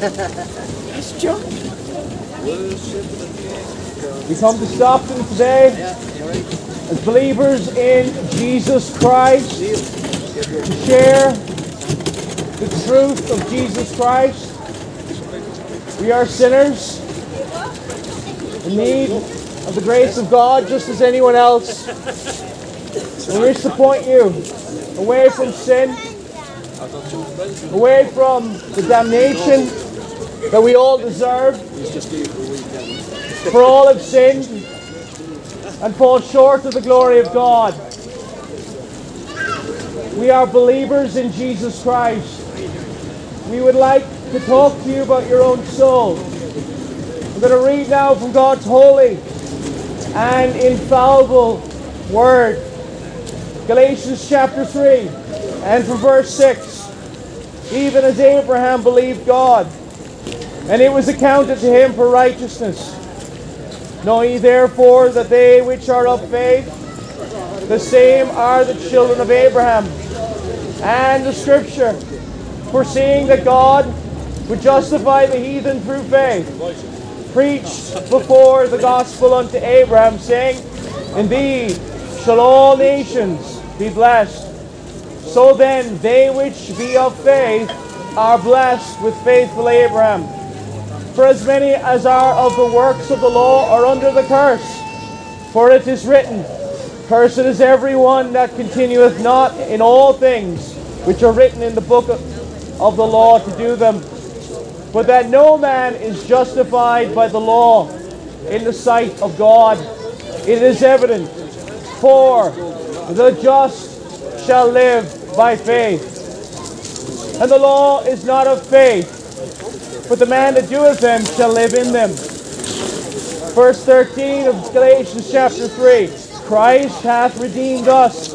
We come to Stockton today as believers in Jesus Christ to share the truth of Jesus Christ. We are sinners in need of the grace of God just as anyone else. We wish to point you away from sin, away from the damnation that we all deserve. For all have sinned and fall short of the glory of God. We are believers in Jesus Christ. We would like to talk to you about your own soul. I'm going to read now from God's holy and infallible word. Galatians chapter 3 and from verse 6. Even as Abraham believed God, and it was accounted to him for righteousness. Know ye therefore that they which are of faith, the same are the children of Abraham. And the scripture, foreseeing that God would justify the heathen through faith, preached before the gospel unto Abraham, saying, In thee shall all nations be blessed. So then, they which be of faith are blessed with faithful Abraham. For as many as are of the works of the law are under the curse. For it is written, Cursed is every one that continueth not in all things which are written in the book of, of the law to do them. But that no man is justified by the law in the sight of God. It is evident. For the just shall live by faith. And the law is not of faith but the man that doeth them shall live in them. Verse 13 of Galatians chapter 3 Christ hath redeemed us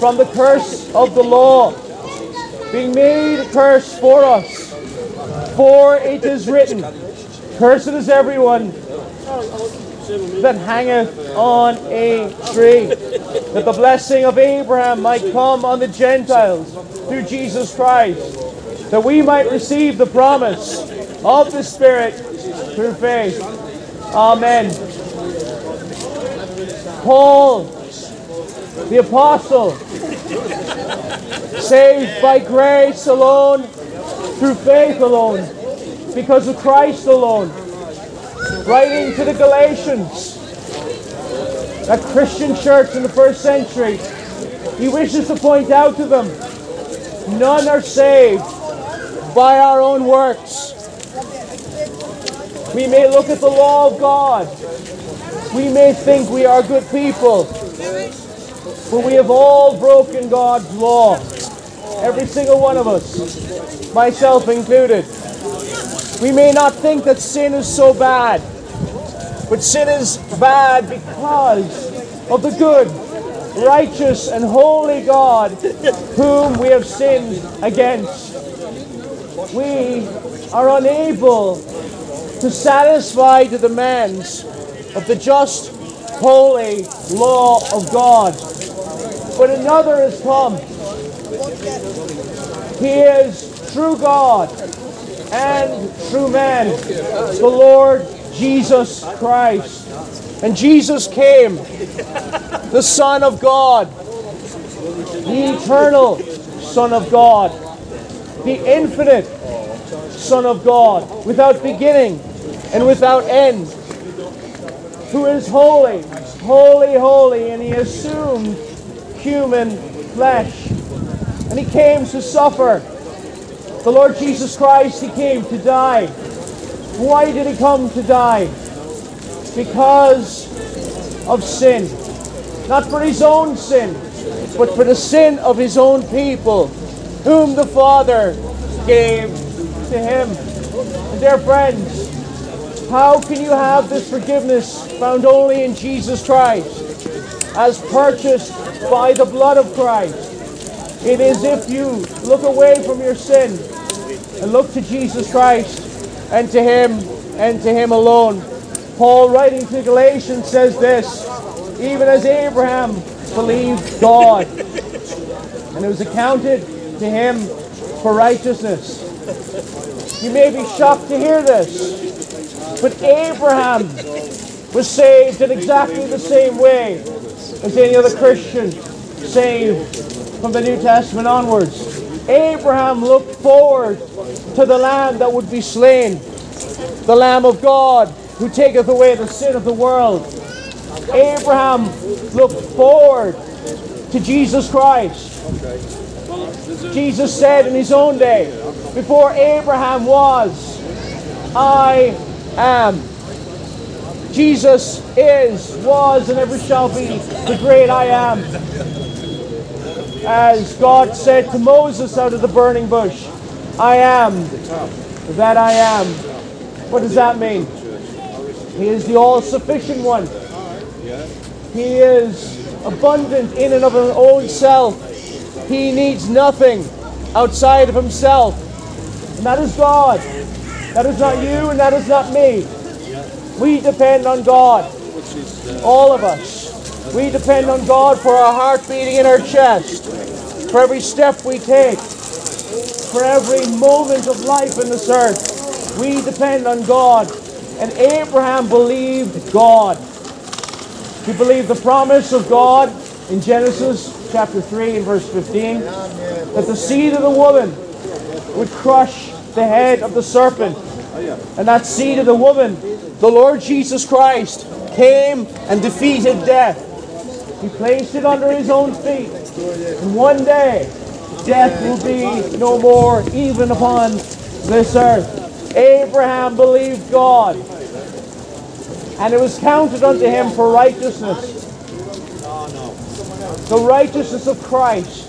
from the curse of the law, being made a curse for us. For it is written, Cursed is everyone that hangeth on a tree, that the blessing of Abraham might come on the Gentiles through Jesus Christ that we might receive the promise of the Spirit through faith. Amen. Paul, the apostle, saved by grace alone, through faith alone, because of Christ alone. Writing to the Galatians, a Christian church in the first century, he wishes to point out to them none are saved by our own works. We may look at the law of God. We may think we are good people. But we have all broken God's law. Every single one of us, myself included. We may not think that sin is so bad, but sin is bad because of the good, righteous, and holy God whom we have sinned against we are unable to satisfy the demands of the just, holy law of God. But another has come. He is true God and true man, the Lord Jesus Christ. And Jesus came, the Son of God, the eternal Son of God, the infinite Son of God, without beginning and without end, who is holy, holy, holy, and he assumed human flesh. And he came to suffer. The Lord Jesus Christ, he came to die. Why did he come to die? Because of sin. Not for his own sin, but for the sin of his own people, whom the Father gave to him. And dear friends, how can you have this forgiveness found only in Jesus Christ as purchased by the blood of Christ? It is if you look away from your sin and look to Jesus Christ and to Him and to Him alone. Paul, writing to Galatians, says this even as Abraham believed God, and it was accounted to him for righteousness. You may be shocked to hear this, but Abraham was saved in exactly the same way as any other Christian saved from the New Testament onwards. Abraham looked forward to the lamb that would be slain, the Lamb of God who taketh away the sin of the world. Abraham looked forward to Jesus Christ. Jesus said in his own day, before Abraham was, I am. Jesus is, was, and ever shall be the great I am. As God said to Moses out of the burning bush, I am that I am. What does that mean? He is the all sufficient one. He is abundant in and of his own self. He needs nothing outside of himself. And that is God. That is not you and that is not me. We depend on God. All of us. We depend on God for our heart beating in our chest, for every step we take, for every moment of life in this earth. We depend on God. And Abraham believed God. He believed the promise of God in Genesis chapter 3 and verse 15 that the seed of the woman would crush the head of the serpent. And that seed of the woman, the Lord Jesus Christ, came and defeated death. He placed it under his own feet. And one day, death will be no more, even upon this earth. Abraham believed God, and it was counted unto him for righteousness. The righteousness of Christ,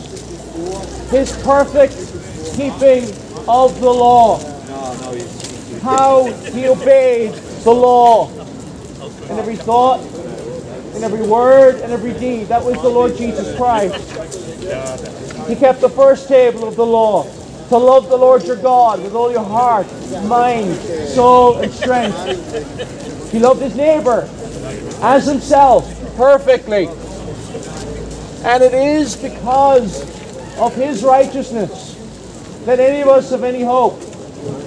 his perfect keeping of the law, how he obeyed the law in every thought, in every word, and every deed. That was the Lord Jesus Christ. He kept the first table of the law to love the Lord your God with all your heart, mind, soul, and strength. He loved his neighbor as himself perfectly. And it is because of his righteousness that any of us have any hope.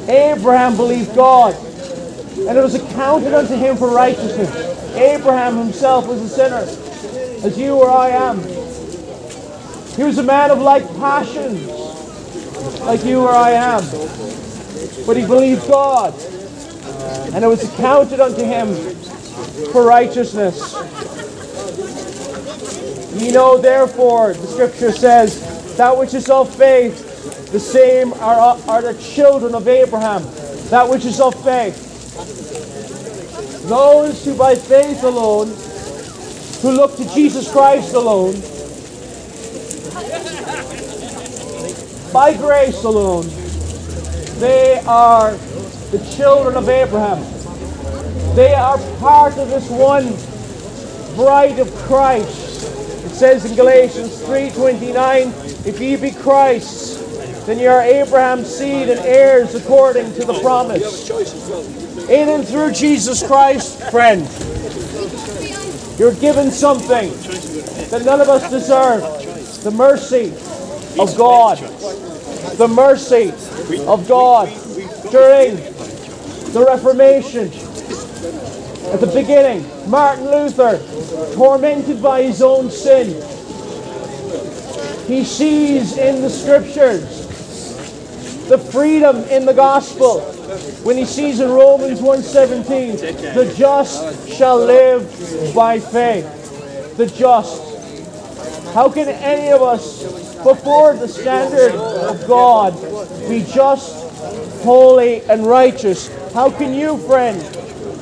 Abraham believed God, and it was accounted unto him for righteousness. Abraham himself was a sinner, as you or I am. He was a man of like passions, like you or I am. But he believed God, and it was accounted unto him for righteousness. Ye know therefore, the scripture says, that which is of faith, the same are, are the children of Abraham. That which is of faith. Those who by faith alone, who look to Jesus Christ alone, by grace alone, they are the children of Abraham. They are part of this one bride of Christ. Says in Galatians 3:29, if ye be Christ's, then ye are Abraham's seed and heirs according to the promise. In and through Jesus Christ, friend, you're given something that none of us deserve. The mercy of God. The mercy of God during the Reformation. At the beginning, Martin Luther, tormented by his own sin, he sees in the scriptures the freedom in the gospel. When he sees in Romans 1:17 the just shall live by faith. The just. How can any of us before the standard of God be just holy and righteous? How can you friend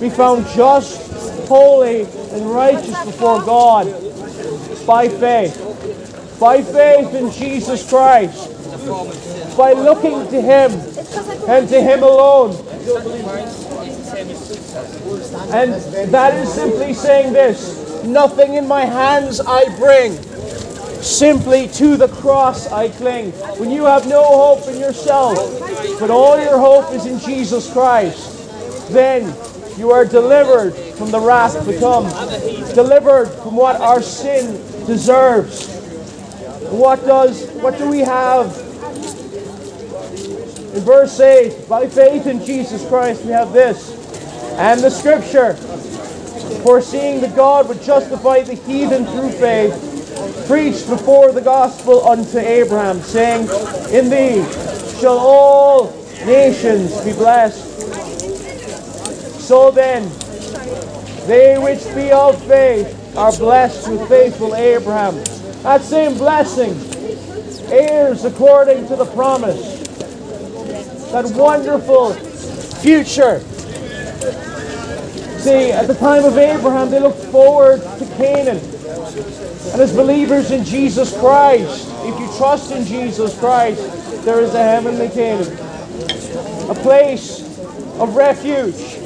be found just holy and righteous before God by faith by faith in Jesus Christ by looking to Him and to Him alone. And that is simply saying this nothing in my hands I bring, simply to the cross I cling. When you have no hope in yourself, but all your hope is in Jesus Christ, then you are delivered from the wrath to come, delivered from what our sin deserves. What does what do we have in verse 8, by faith in Jesus Christ, we have this. And the scripture, foreseeing that God would justify the heathen through faith, preached before the gospel unto Abraham, saying, In thee shall all nations be blessed. So then, they which be of faith are blessed with faithful Abraham. That same blessing, heirs according to the promise. That wonderful future. See, at the time of Abraham, they looked forward to Canaan. And as believers in Jesus Christ, if you trust in Jesus Christ, there is a heavenly Canaan. A place of refuge,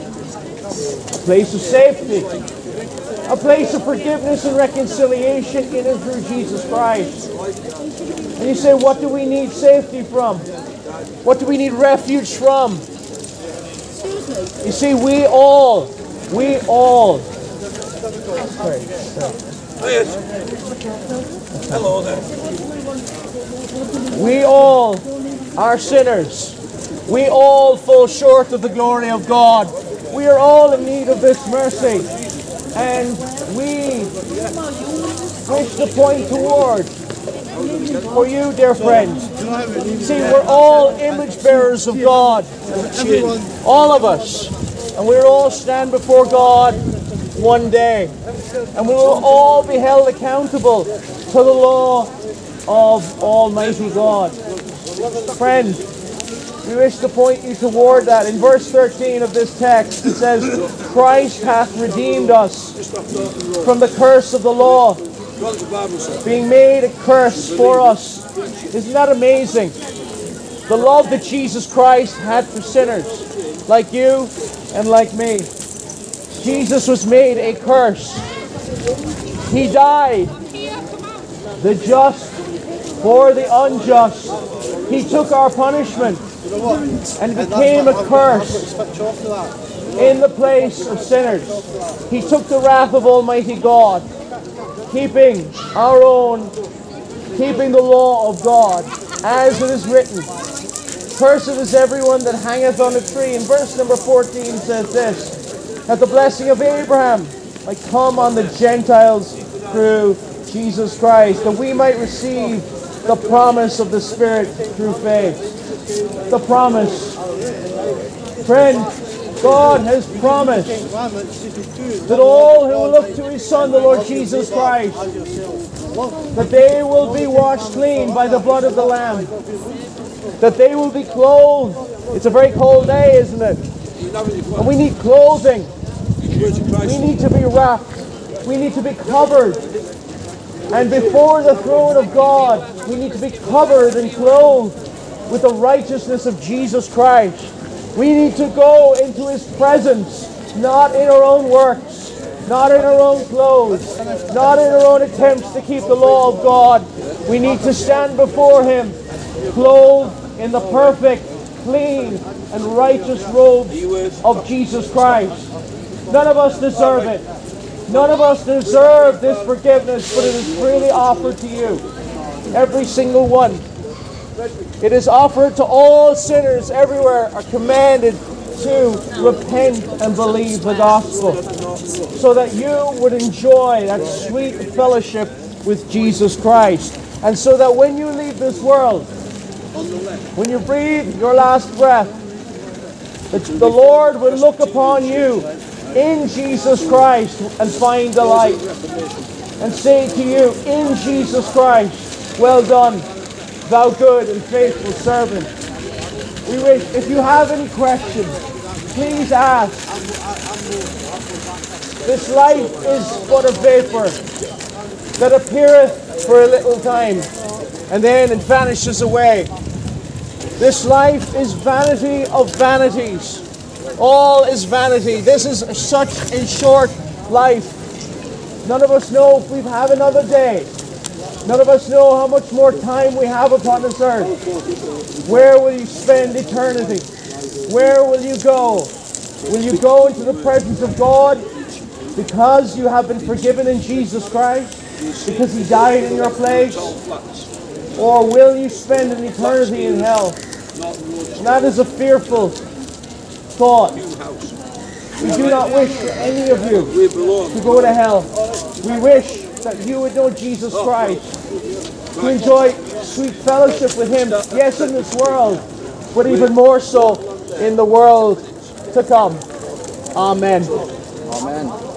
place of safety, a place of forgiveness and reconciliation in and through Jesus Christ. And you say, what do we need safety from? What do we need refuge from? You see, we all, we all. Hello there. We all are sinners. We all fall short of the glory of God. We are all in need of this mercy. And we wish to point toward for you, dear friends. See, we're all image bearers of God. All of us. And we'll all stand before God one day. And we will all be held accountable to the law of Almighty God. Friend, we wish to point you toward that. In verse 13 of this text, it says, Christ hath redeemed us from the curse of the law, being made a curse for us. Isn't that amazing? The love that Jesus Christ had for sinners like you and like me. Jesus was made a curse. He died, the just for the unjust. He took our punishment and became a curse in the place of sinners. He took the wrath of Almighty God, keeping our own, keeping the law of God, as it is written. Cursed is everyone that hangeth on a tree. And verse number 14 says this that the blessing of Abraham might come on the Gentiles through Jesus Christ, that we might receive the promise of the Spirit through faith. The promise. Friend, God has promised that all who look to his Son, the Lord Jesus Christ, that they will be washed clean by the blood of the Lamb, that they will be clothed. It's a very cold day, isn't it? And we need clothing. We need to be wrapped. We need to be covered. And before the throne of God, we need to be covered and clothed with the righteousness of Jesus Christ. We need to go into his presence, not in our own works, not in our own clothes, not in our own attempts to keep the law of God. We need to stand before him, clothed in the perfect, clean, and righteous robes of Jesus Christ. None of us deserve it. None of us deserve this forgiveness, but it is freely offered to you. Every single one. It is offered to all sinners everywhere are commanded to repent and believe the gospel so that you would enjoy that sweet fellowship with Jesus Christ. And so that when you leave this world, when you breathe your last breath, the Lord will look upon you in Jesus Christ and find delight and say to you, in Jesus Christ, well done, thou good and faithful servant. We wish, if you have any questions, please ask. This life is but a vapor that appeareth for a little time and then it vanishes away. This life is vanity of vanities. All is vanity. This is such a short life. None of us know if we have another day. None of us know how much more time we have upon this earth. Where will you spend eternity? Where will you go? Will you go into the presence of God because you have been forgiven in Jesus Christ? Because He died in your place? Or will you spend an eternity in hell? And that is a fearful thought. We do not wish for any of you to go to hell. We wish that you would know Jesus Christ, to enjoy sweet fellowship with Him, yes, in this world, but even more so in the world to come. Amen. Amen.